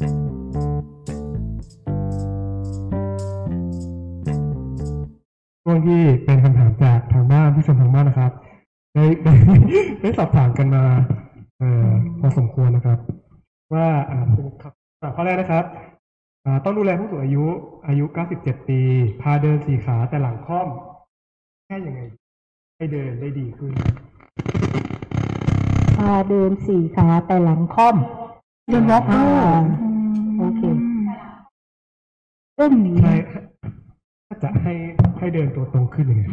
ช่วงที่เป็นคำถามจากทางบ้านผู้ชมทางบ้านนะครับ ได้ได้ได้สอบถามกันมาเอ่อพอสมควรนะครับ ว่าอ่าเป็นครับอ่าข้อแรกนะครับอ่าต้องดูแลผู้สูงอายุอายุ 97 ปี พาเดินสี่ขาแต่หลังค่อม แค่ยังไง ให้เดินได้ดีขึ้น พาเดินสี่ขาแต่หลังค่อม เดิน walker า โอเคเริ่มนี้ใช่ถ้าจะให้ให้เดินตัวตรงขึ้นยังไง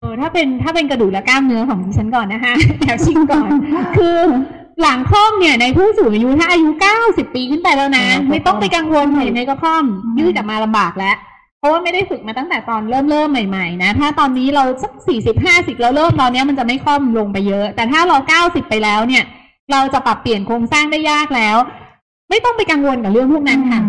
เออถ้าเป็นถ้าเป็นกระดูกและกล้ามเนื้อของดิฉันก่อนนะคะแอบชิงก่อน คือหลังค่อมเนี่ยในผู้สูงอายุถ้าอายุ90ปีขึ้นไปแล้วนะ ไม่ต้องไปกังวลเลยในกระค่อม ยืดออกมาลำบากแล้วเพราะว่าไม่ได้ฝึกมาตั้งแต่ตอนเริ่มเริ่มใหม่ๆนะ ถ้าตอนนี้เราสักสี่สิบห้าสิบเราเริ่มตอนเนี้ยมันจะไม่ค่อมลงไปเยอะ แต่ถ้าเราเก้าสิบไปแล้วเนี่ย เราจะปรับเปลี่ยนโครงสร้างได้ยากแล้ว ไม่ต้องไปกังวลกับเรื่องพวกนั้นค่ะ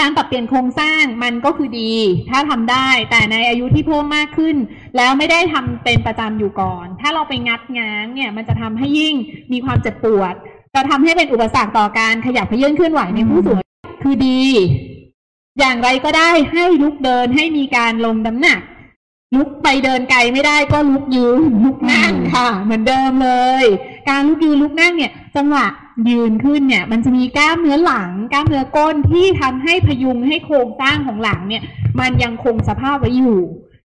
การปรับเปลี่ยนโครงสร้างมันก็คือดี ถ้าทำได้ แต่ในอายุที่เพิ่มมากขึ้น แล้วไม่ได้ทำเป็นประจำอยู่ก่อน ถ้าเราไปงัดง้างเนี่ย มันจะทำให้ยิ่งมีความเจ็บปวด จะทำให้เป็นอุปสรรคต่อการขยับเขยื่นเคลื่อนไหวในผู้สูงอายุคือดี อย่างไรก็ได้ให้ลุกเดินให้มีการลงน้ำหนักลุกไปเดินไกลไม่ได้ก็ลุกยืนลุกนั่งค่ะ เหมือนเดิมเลย การลุกยืนลุกนั่งเนี่ย จังหวะ ยืนขึ้นเนี่ย มันจะมีกล้ามเนื้อหลัง กล้ามเนื้อก้นที่ทำให้พยุงให้โครงสร้างของหลังเนี่ย มันยังคงสภาพไว้อยู่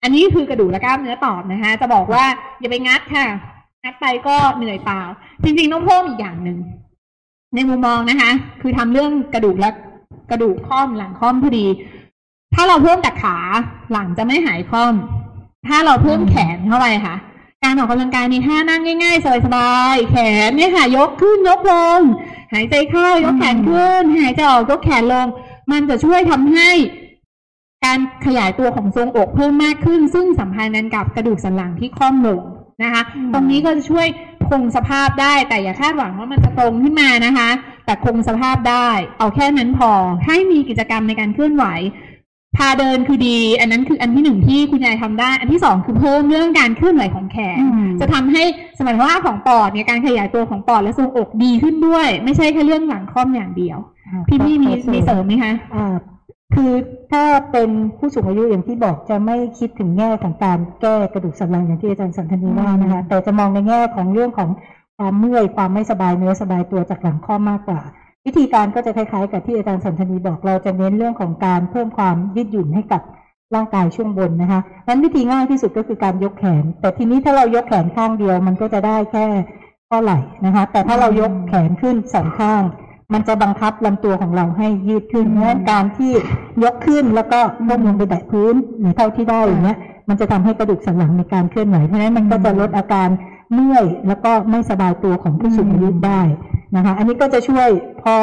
อันนี้คือกระดูกและกล้ามเนื้อตอบนะคะ จะบอกว่าอย่าไปงัดค่ะ งัดไปก็เหนื่อยเปล่า จริงๆต้องเพิ่มอีกอย่างหนึ่งในมุมมองนะคะ คือทำเรื่องกระดูกและกระดูกข้อมหลังข้อมพอดี ถ้าเราเพิ่มแต่ขาหลังจะไม่หายข้อม ถ้าเราเพิ่มแขนเข้าไปค่ะ การออกกำลังกายมีท่านั่งง่ายๆสบายๆแขนเนี่ยค่ะ ยกขึ้นยกลง หายใจเข้ายกแขนขึ้น หายใจออกยกแขนลง มันจะช่วยทำให้ การขยายตัวของทรงอกเพิ่มมากขึ้น ซึ่งสัมพันธ์กันกับกระดูกสันหลังที่ค่อมลงนะคะอืมตรงนี้ก็จะช่วยคงสภาพได้ แต่อย่าคาดหวังว่ามันจะตรงขึ้นมานะคะ แต่คงสภาพได้ เอาแค่นั้นพอให้มีกิจกรรมในการเคลื่อนไหว พาเดินคือดี อันนั้นคืออันที่หนึ่งที่คุณยายทำได้ อันที่สองคือเพิ่มเรื่องการเคลื่อนไหวของแขนอืมจะทำให้สมรรถภาพของปอดเนี่ยการขยายตัวของปอดและทรวงอกดีขึ้นด้วย ไม่ใช่แค่เรื่องหลังค่อมอย่างเดียว พี่พี่มีมีเสริมไหมคะอ่าคือถ้าเป็นผู้สูงอายุอย่างที่บอกจะไม่คิดถึงแง่ของการแก้กระดูกสันหลังอย่างที่อาจารย์สันทนีว่านะคะแต่จะมองในแง่ของเรื่องของความเมื่อยความไม่สบายเนื้อสบายตัวจากหลังข้อมากกว่า วิธีการก็จะคล้ายๆ กับที่อาจารย์สันทนีบอกเราจะเน้นเรื่องของการเพิ่มความยืดหยุ่นให้กับร่างกายช่วงบนนะคะนั้นวิธีง่ายที่สุดก็คือการยกแขน แต่ทีนี้ถ้าเรายกแขนข้างเดียว มันก็จะได้แค่ข้อไหล่นะคะ แต่ถ้าเรายกแขนขึ้นสองข้าง มันจะบังคับลำตัวของเราให้ยืดขึ้นเพราะการที่ยกขึ้นแล้วก็ก้มลงไปแตะพื้นหรือเท่าที่ได้อย่างเงี้ย มันจะทำให้กระดูกสันหลังในการเคลื่อนไหวเพราะฉะนั้นมันก็จะลดอาการเมื่อยแล้วก็ไม่สบายตัวของผู้สูงอายุได้ นะคะ อันนี้ก็จะช่วยพอ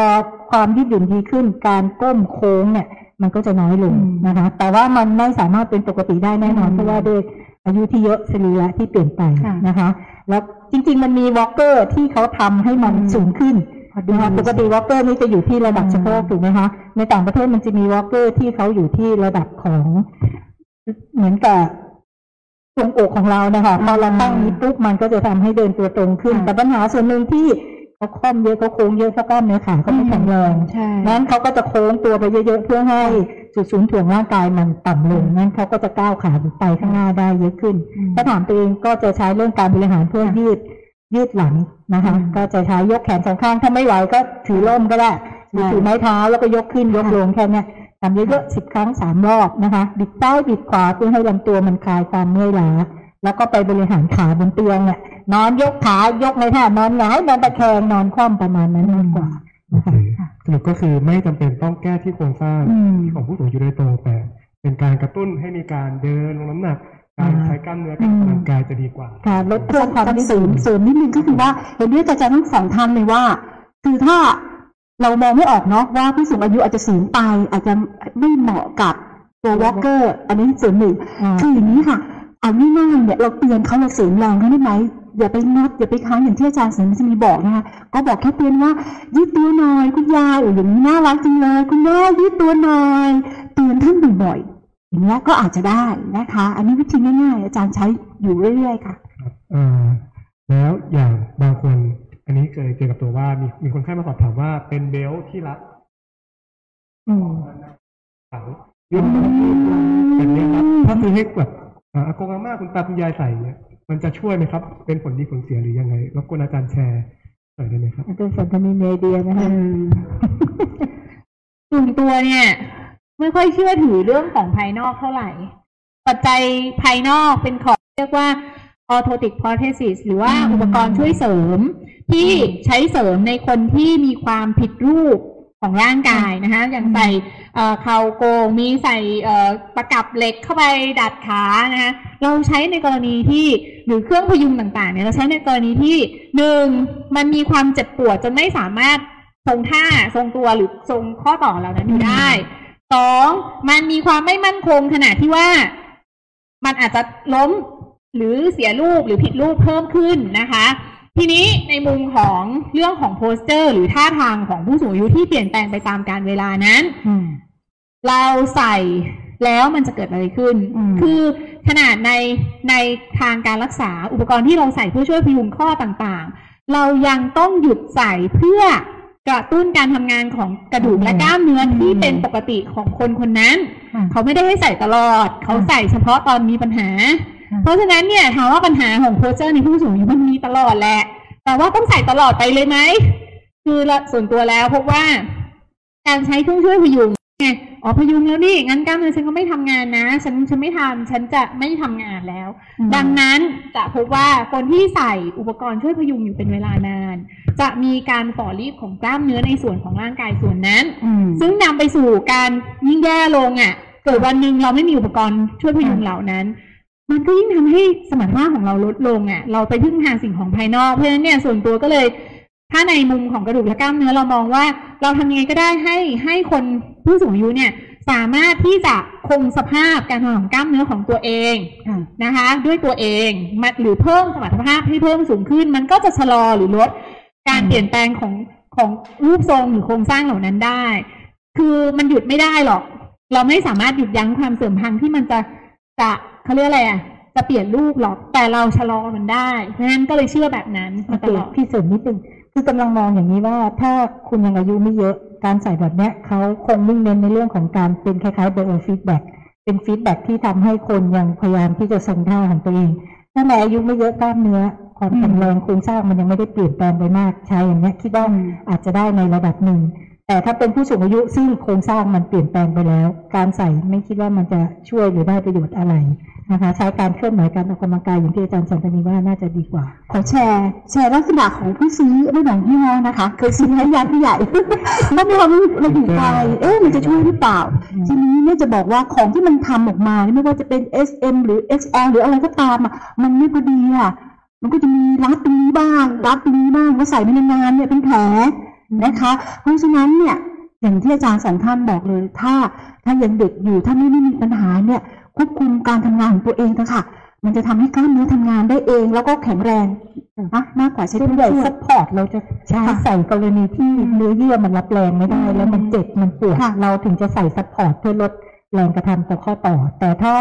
ความยืดหยุ่นดีขึ้น การก้มโค้งเนี่ย มันก็จะน้อยลงนะคะ แต่ว่ามันไม่สามารถเป็นปกติได้แน่นอนเพราะว่าด้วยอายุที่เยอะสรีระที่เปลี่ยนไปนะคะ แล้วจริง ๆ มันมี walker ที่เขาทำให้มันสูงขึ้นนะคะปกติ walker นี่จะอยู่ที่ระดับสะโพกถูกไหมคะ ในต่างประเทศมันจะมี walker ที่เขาอยู่ที่ระดับของเหมือนกับทรงอกของเรานะคะพอเราตั้งนี้ปุ๊บมันก็จะทำให้เดินตัวตรงขึ้น แต่ปัญหาส่วนหนึ่งที่ เขาค่อมเยอะเขาโค้งเยอะเพราะกล้ามเนื้อขาเขาไม่แข็งแรงใช่นั้นเขาก็จะโค้งตัวไปเยอะๆเพื่อให้จุดศูนย์ถ่วงร่างกายมันต่ำลงนั้นเขาก็จะก้าวขาไปข้างหน้าได้เยอะขึ้น ถ้าถามตัวเองก็จะใช้เรื่องการบริหารเพื่อยืดยืดหลังนะคะ ก็จะใช้ยกแขนสองข้างถ้าไม่ไหวก็ถือร่มก็ได้หรือถือไม้เท้าแล้วก็ยกขึ้นยกลงแค่เนี้ยทำเยอะๆสิบครั้งสามรอบนะคะ บิดซ้ายบิดขวาเพื่อให้ลำตัวมันคลายความเมื่อยล้าแล้วก็ไปบริหารขาบนเตียงเนี่ย นอนยกขายกในท่านอนหงายนอนตะแคงนอนคว่ำประมาณนั้นมากกว่าโอเคสรุปก็คือไม่จำเป็นต้องแก้ที่โครงสร้างอืมของผู้สูงอายุโดยตรงแต่เป็นการกระตุ้นให้มีการเดินลงน้ำหนักการใช้กล้ามเนื้อการออกกำลังกายจะดีกว่าค่ะลดเสริมความการยืดเสริหยุ่มนเสริมนิดนึงก็คือว่าเห็นด้วยกับอาจารย์ทั้งสองท่านเลยว่า คือถ้าเรามองไม่ออกเนาะว่าผู้สูงอายุอาจจะสูงไป อาจจะไม่เหมาะกับตัววอลเกอร์ อันนี้ส่วนหนึ่งอ่าคืออย่างนี้ค่ะเอาง่ายๆเนี่ยเราเตือนเขาเราเสริมแรงเขาได้ไหม อย่าไปนัดอย่าไปค้างอย่างที่อาจารย์เสริมจะมีบอกนะคะก็บอกแค่เตือนว่ายืดตัวหน่อยคุณยายโอ้ยอย่างนี้น่ารักจังเลย คุณแม่ยืดตัวหน่อยเตือนท่านบ่อยๆอย่างนี้ยก็อาจจะได้นะคะ อันนี้วิธีง่ายๆ อาจารย์ใช้อยู่เรื่อยๆค่ะครับเอ่อแล้วอย่างบางคน อันนี้เคยเจอกับตัวว่ามีมีคนไข้มาสอบถามว่าเป็น belt ที่รัดอืมหลังยืดแบบนี้ครับถ้าซื้อให้แบบอ่าอากงอาม่าคุณตาคุณยายใส่เนี่ย มันจะช่วยไหมครับ เป็นผลดีผลเสียหรือยังไงรบกวนอาจารย์แชร์หน่อยได้ไหมครับอาจารย์สันทนีมีไอเดียนะคะส่วนตัวเนี่ย ไม่ค่อยเชื่อถือเรื่องของภายนอกเท่าไหร่ ปัจจัยภายนอกเป็นของเรียกว่า orthotic prosthesis หรือว่าอืมอุปกรณ์ช่วยเสริม ที่ใช้เสริมในคนที่มีความผิดรูป ของร่างกายนะคะอย่างใส่เอ่อเข่าโกงมีใส่เอ่อประกับเหล็กเข้าไปดัดขานะคะเราใช้ในกรณีที่หรือเครื่องพยุงต่างๆเนี่ยเราใช้ในกรณีที่หนึ่งมันมีความเจ็บปวดจนไม่สามารถทรงท่าทรงตัวหรือทรงข้อต่อเหล่านั้นอยู่ได้สองมันมีความไม่มั่นคงขนาดที่ว่า มันอาจจะล้มหรือเสียรูปหรือผิดรูปเพิ่มขึ้นนะคะ ทีนี้ในมุมของเรื่องของโพสเจอร์ หรือท่าทางของผู้สูงอายุที่เปลี่ยนแปลงไปตามการเวลานั้นอืมเราใส่แล้วมันจะเกิดอะไรขึ้นอืมคือขนาดในในทางการรักษาอุปกรณ์ที่เราใส่เพื่อช่วยพยุงข้อต่างๆ เรายังต้องหยุดใส่เพื่อกระตุ้นการทำงานของกระดูกและกล้ามเนื้อที่เป็นปกติของคนคนนั้นค่ะเขาไม่ได้ให้ใส่ตลอด เขาใส่เฉพาะตอนมีปัญหาค่ะ เพราะฉะนั้นเนี่ยถามว่าปัญหาของโพสเจอร์ในผู้สูงอายุมันมีตลอดแหละ แต่ว่าต้องใส่ตลอดไปเลยไหม คือละส่วนตัวแล้วพบว่า การใช้เครื่องช่วยพยุงไงอ๋อพยุงแล้วนี่งั้นกล้ามเนื้อฉันก็ไม่ทำงานนะ ฉันฉันไม่ทำฉันจะไม่ทำงานแล้ว ดังนั้นจะพบว่าคนที่ใส่อุปกรณ์ช่วยพยุงอยู่เป็นเวลานาน จะมีการฝ่อรีบของกล้ามเนื้อในส่วนของร่างกายส่วนนั้นอืมซึ่งนำไปสู่การยิ่งแย่ลงอะ เกิดวันหนึ่งเราไม่มีอุปกรณ์ช่วยพยุงเหล่านั้น มันก็ยิ่งทำให้สมรรถภาพของเราลดลงอะ เราไปพึ่งพาสิ่งของภายนอก เพราะฉะนั้นเนี่ยส่วนตัวก็เลย ถ้าในมุมของกระดูกและกล้ามเนื้อเรามองว่า เราทำยังไงก็ได้ให้ให้คนผู้สูงอายุเนี่ย สามารถที่จะคงสภาพการทำงานของกล้ามเนื้อของตัวเองค่ะนะคะ ด้วยตัวเองมาหรือเพิ่มสมรรถภาพให้เพิ่มสูงขึ้น มันก็จะชะลอหรือลดการอืมเปลี่ยนแปลงของของรูปทรงหรือโครงสร้างเหล่านั้นได้ คือมันหยุดไม่ได้หรอก เราไม่สามารถหยุดยั้งความเสื่อมพังที่มันจะจะ เขาเรียกอะไรอะจะเปลี่ยนรูปหรอกแต่เราชะลอมันได้เพราะฉะนั้นก็เลยเชื่อแบบนั้นโอมาเคตลอดพี่เสริมนิดนึงคือกำลังมองอย่างนี้ว่าถ้าคุณยังอายุไม่เยอะการใส่แบบเนี้ยเขาคงมุ่งเน้นในเรื่องของการเป็นคล้ายๆ bio feedback เป็น feedback ที่ทำให้คนยังพยายามที่จะทรงท่าของตัวเองถ้าในอายุไม่เยอะกล้ามเนื้อ ความแข็งแรงโครงสร้างมันยังไม่ได้เปลี่ยนแปลงไปมากใช้อย่างเนี้ยคิดว่าอาจจะได้ในระดับหนึ่งแต่ถ้าเป็นผู้สูงอายุซึ่งโครงสร้างมันเปลี่ยนแปลงไปแล้ว การใส่ไม่คิดว่ามันจะช่วยหรือได้ประโยชน์อะไร นะคะใช้การเคลื่อนไหวการออกกำลังกายอย่างที่อาจารย์สันตนีว่าน่าจะดีกว่า ขอแชร์ แชร์ลักษณะของผู้ซื้อไม่บอกยี่ห้อนะคะ เคยซื้อให้ญาติผู้ใหญ่แล้วมีความรู้ระบุไปเอ๊ะมันจะช่วยหรือเปล่าอืมทีนี้เนี่ยจะบอกว่าของที่มันทำออกมาเนี่ยไม่ว่าจะเป็น S M หรือ X L หรืออะไรก็ตามอะมันไม่พอดีอะมันก็จะมีรัดตรงนี้บ้าง รัดตรงนี้บ้างก็ใส่ไม่นานๆเนี่ยเป็นแผลนะคะ เพราะฉะนั้นเนี่ยอย่างที่อาจารย์สองท่านบอกเลย ถ้าถ้ายังเด็กอยู่ถ้าไม่ได้มีปัญหาเนี่ย ควบคุมการทำงานของตัวเองนะคะมันจะทำให้กล้ามเนื้อทำงานได้เองแล้วก็แข็งแรงนะมากกว่าใช้เควนรื่องใหญ่เราจะใช้ใส่กรณีที่เนื้อเยื่อมันรับแรงไม่ได้อืมแล้วมันเจ็บมันปวดค่ะเราถึงจะใส่ support เพื่อลดแรงกระทำต่อข้อต่อ แต่ถ้า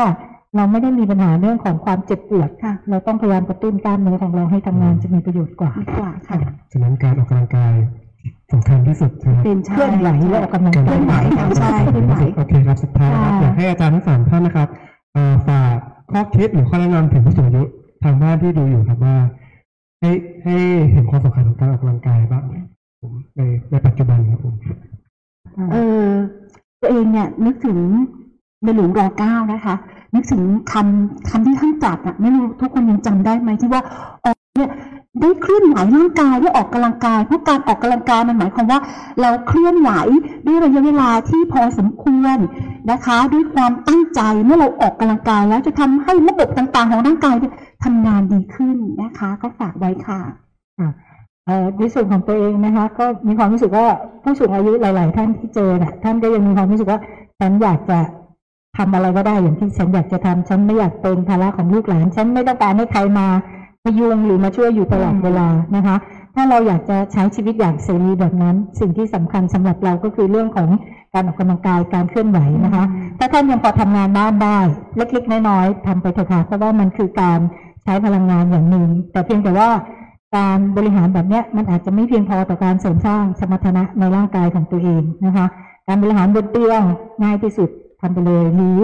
เราไม่ได้มีปัญหาเรื่องของความเจ็บปวดค่ะเราต้องพยายามกระตุ้นกล้ามเนื้อของเราให้ทำงานจะมีประโยชน์กว่าดีกว่าค่ะฉะนั้นการออกกำลังกาย สำคัญที่สุดใช่ไหมครับเป็นเคลื่อนไหวและออกกำลังการเคลื่อนไหวครับใช่เคลื่อนไหวโอเคครับสุดท้ายนะครับค่ะอยากให้อาจารย์ทั้งสามท่านนะครับเอ่อฝากข้อคิดหรือข้อแนะนำถึงผู้สูงอายุทางบ้านที่ดูอยู่ครับว่า ให้ให้เห็นความสำคัญของการออกกำลังกายบ้างผมในในปัจจุบันครับผมเออตัวเองเนี่ยนึกถึงในหลวงรอเก้านะคะ นึกถึงคำคำที่ท่านตรัสอะไม่รู้ทุกคนยังจำได้ไหมที่ว่าออกเนี่ย ได้เคลื่อนไหวร่างกายได้ออกกำลังกาย เพราะการออกกำลังกายมันหมายความว่า เราเคลื่อนไหวด้วยระยะเวลาที่พอสมควรนะคะ ด้วยความตั้งใจเมื่อเราออกกำลังกายแล้วจะทำให้ระบบต่างๆ ของร่างกายเนี่ยทำงานดีขึ้นนะคะ ก็ฝากไว้ค่ะในส่วนของตัวเองนะคะ ก็มีความรู้สึกว่าผู้สูงอายุหลาย ๆ ท่านที่เจอน่ะท่านก็ยังมีความรู้สึกว่าฉันอยากจะทำอะไรก็ได้อย่างที่ฉันอยากจะทำฉันไม่อยากเป็นภาระของลูกหลาน ฉันไม่ต้องการให้ใครมา พยุงหรือมาช่วยอยู่ตลอดเวลานะคะ ถ้าเราอยากจะใช้ชีวิตอย่างเสรีแบบนั้น สิ่งที่สำคัญสำหรับเราก็คือเรื่องของการออกกำลังกายการเคลื่อนไหวนะคะ ถ้าท่านยังพอทำงานบ้านได้เล็กๆน้อยๆทำไปเถอะค่ะเพราะว่ามันคือการใช้พลังงานอย่างหนึ่ง แต่เพียงแต่ว่าการบริหารแบบเนี้ยมันอาจจะไม่เพียงพอต่อการเสริมสร้างสมรรถนะในร่างกายของตัวเองนะคะ การบริหารบนเตียงง่ายที่สุดทำไปเลยหรือ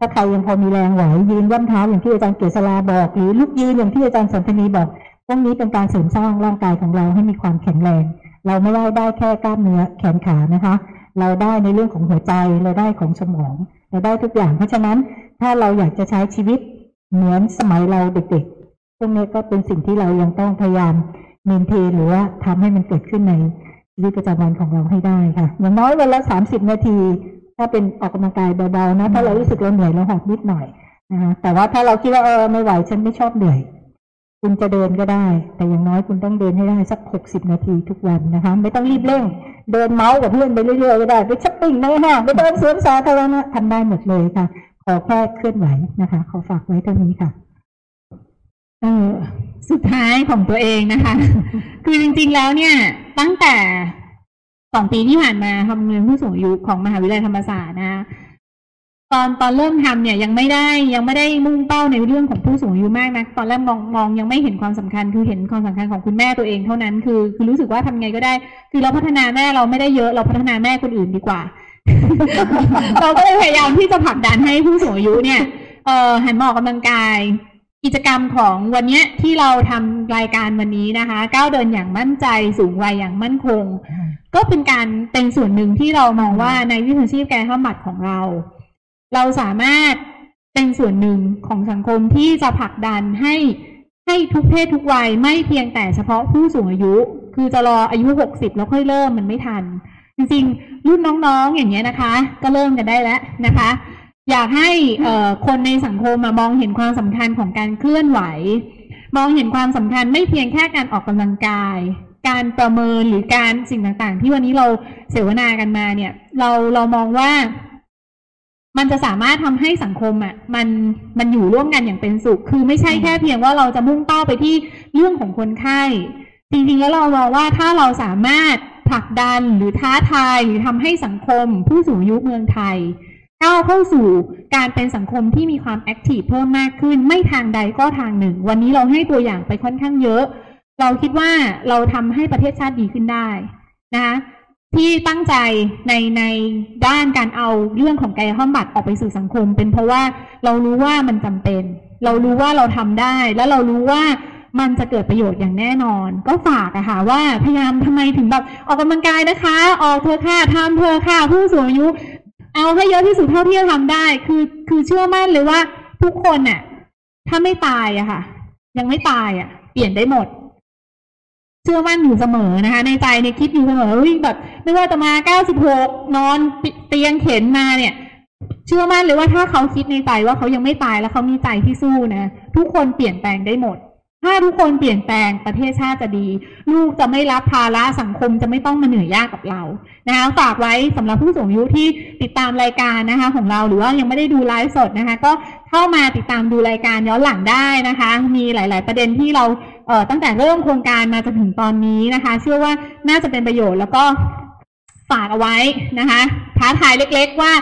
ถ้าใครยังพอมีแรงไหวยืนย่ำเท้าอย่างที่อาจารย์เกษราบอก หรือลุกยืนอย่างที่อาจารย์สันทนีบอกพวกนี้เป็นการเสริมสร้างร่างกายของเราให้มีความแข็งแรง เราไม่ได้ได้แค่กล้ามเนื้อแขนขานะคะ เราได้ในเรื่องของหัวใจเราได้ของสมองเราได้ทุกอย่าง เพราะฉะนั้นถ้าเราอยากจะใช้ชีวิตเหมือนสมัยเราเด็กๆพวกนี้ก็เป็นสิ่งที่เรายังต้องพยายามเมนเทหรือว่าทำให้มันเกิดขึ้นในชีวิตประจำวันของเราให้ได้ค่ะอย่างน้อยวันละสามสิบนาที ถ้าเป็นออกกำลังกายเบาๆนะ ถ้าเรารู้สึกเราเหนื่อยเราหอบนิดหน่อยนะคะแต่ว่าถ้าเราคิดว่าเออไม่ไหวฉันไม่ชอบเหนื่อยคุณจะเดินก็ได้ แต่อย่างน้อยคุณต้องเดินให้ได้สักหกสิบนาทีทุกวันนะคะ ไม่ต้องรีบเร่ง เดินเมาท์กับเพื่อนไปเรื่อยๆก็ได้ไปช้อปปิ้งในห้างไปเดินสวนสาธารณะทำได้หมดเลยค่ะ ขอแค่เคลื่อนไหวนะคะ ขอฝากไว้เท่านี้ค่ะเออสุดท้ายของตัวเองนะคะ คือจริงๆแล้วเนี่ย ตั้งแต่ สองปีที่ผ่านมาทำเงินผู้สูงอายุของมหาวิทยาลัยธรรมศาสตร์นะตอนตอนเริ่มทำเนี่ยยังไม่ได้ยังไม่ได้มุ่งเป้าในเรื่องของผู้สูงอายุมากนะตอนแรกมองมองยังไม่เห็นความสำคัญคือเห็นความสำคัญของคุณแม่ตัวเองเท่านั้นคือคือรู้สึกว่าทำไงก็ได้ คือเราพัฒนาแม่เราไม่ได้เยอะเราพัฒนาแม่คนอื่นดีกว่า เราก็เลยพยายามที่จะผลักดันให้ผู้สูงอายุเนี่ยเอ่อหันมาออกกำลังกาย กิจกรรมของวันนี้ที่เราทำรายการวันนี้นะคะก้าวเดินอย่างมั่นใจสูงวัยอย่างมั่นคง ก็เป็นการเป็นส่วนหนึ่งที่เรามองว่าในวิชาชีพการบำบัดของเรา เราสามารถเป็นส่วนหนึ่งของสังคมที่จะผลักดันให้ให้ทุกเพศทุกวัยไม่เพียงแต่เฉพาะผู้สูงอายุ คือจะรออายุหกสิบแล้วค่อยเริ่มมันไม่ทัน จริงๆ รุ่นน้องๆอย่างเงี้ยนะคะ ก็เริ่มกันได้แล้วนะคะ อยากให้เออคนในสังคมมามองเห็นความสำคัญของการเคลื่อนไหว มองเห็นความสำคัญไม่เพียงแค่การออกกำลังกาย การประเมินหรือการสิ่งต่างๆ ที่วันนี้เราเสวนากันมาเนี่ย เราเรามองว่ามันจะสามารถทำให้สังคมอะ มันมันอยู่ร่วมกันอย่างเป็นสุข คือไม่ใช่แค่เพียงว่าเราจะมุ่งเป้าไปที่เรื่องของคนไข้ จริงๆแล้วเรามองว่าถ้าเราสามารถผลักดันหรือท้าทายหรือทำให้สังคม ผู้สูงอายุเมืองไทยก้าวเข้าสู่การเป็นสังคมที่มีความแอคทีฟเพิ่มมากขึ้น ไม่ทางใดก็ทางหนึ่ง วันนี้เราให้ตัวอย่างไปค่อนข้างเยอะ เราคิดว่าเราทำให้ประเทศชาติดีขึ้นได้นะคะที่ตั้งใจในในด้านการเอาเรื่องของกายภาพบำบัดออกไปสู่สังคม เป็นเพราะว่าเรารู้ว่ามันจำเป็น เรารู้ว่าเราทำได้ แล้วเรารู้ว่ามันจะเกิดประโยชน์อย่างแน่นอน ก็ฝากอะค่ะว่าพยายามทำไมถึงแบบออกกำลังกายนะคะ ออกเธอค่ะทำเธอค่ะผู้สูงอายุ เอาให้เยอะที่สุดเท่าที่จะทำได้ คือคือเชื่อมั่นเลยว่าทุกคนน่ะถ้าไม่ตายอะค่ะ ยังไม่ตายอะเปลี่ยนได้หมด เชื่อมั่นอยู่เสมอนะคะ ในใจเนี่ยคิดอยู่เสมอเฮ้ยแบบไม่ว่าจะมา96นอนเตียงเข็นมาเนี่ย เชื่อมั่นเลยว่าถ้าเขาคิดในใจว่าเขายังไม่ตายแล้วเขามีใจที่สู้นะทุกคนเปลี่ยนแปลงได้หมด ถ้าทุกคนเปลี่ยนแปลงประเทศชาติจะดี ลูกจะไม่รับภาระสังคมจะไม่ต้องมาเหนื่อยยากกับเรานะคะฝากไว้สำหรับผู้สูงอายุที่ติดตามรายการนะคะ ของเราหรือว่ายังไม่ได้ดูไลฟ์สดนะคะ ก็เข้ามาติดตามดูรายการย้อนหลังได้นะคะ มีหลาย ๆ ประเด็นที่เรา เอ่อตั้งแต่เริ่มโครงการมาจนถึงตอนนี้นะคะ เชื่อว่าน่าจะเป็นประโยชน์แล้วก็ฝากเอาไว้นะคะท้าทายเล็กๆว่า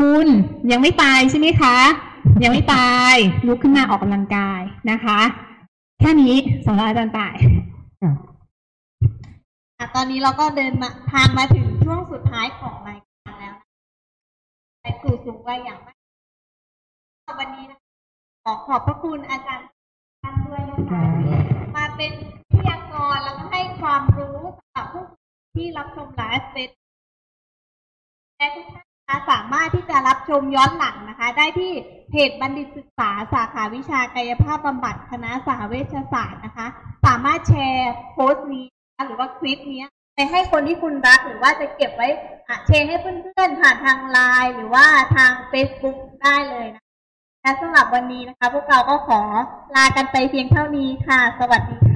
คุณยังไม่ตายใช่ไหมคะ ยังไม่ตายลุกขึ้นมาออกกำลังกายนะคะ แค่นี้สำหรับอาจารย์ต่ายอะตอนนี้เราก็เดินมาทางมาถึงช่วงสุดท้ายของรายการแล้วไปสู่สูงวัยอย่างมากวันนี้นะขอขอบพระคุณอาจารย์ท่านด้วยนะคะมา เป็นวิทยากรแล้วก็ให้ความรู้สำหรับผู้ที่รับชมไลฟ์เฟซและทุกท่านนะคะสามารถที่จะรับชมย้อนหลังนะคะ ได้ที่เพจบัณฑิตศึกษาสาขาวิชากายภาพบำบัดคณะสาเวชศาสตร์นะคะ สามารถแชร์โพสต์นี้หรือว่าคลิปนี้ไปให้คนที่คุณรักหรือว่าจะเก็บไว้แชร์ให้เพื่อนๆผ่านทางไลน์หรือว่าทาง Facebook ได้เลยนะ และสำหรับวันนี้นะคะ พวกเราก็ขอลากันไปเพียงเท่านี้ค่ะ สวัสดีค่ะ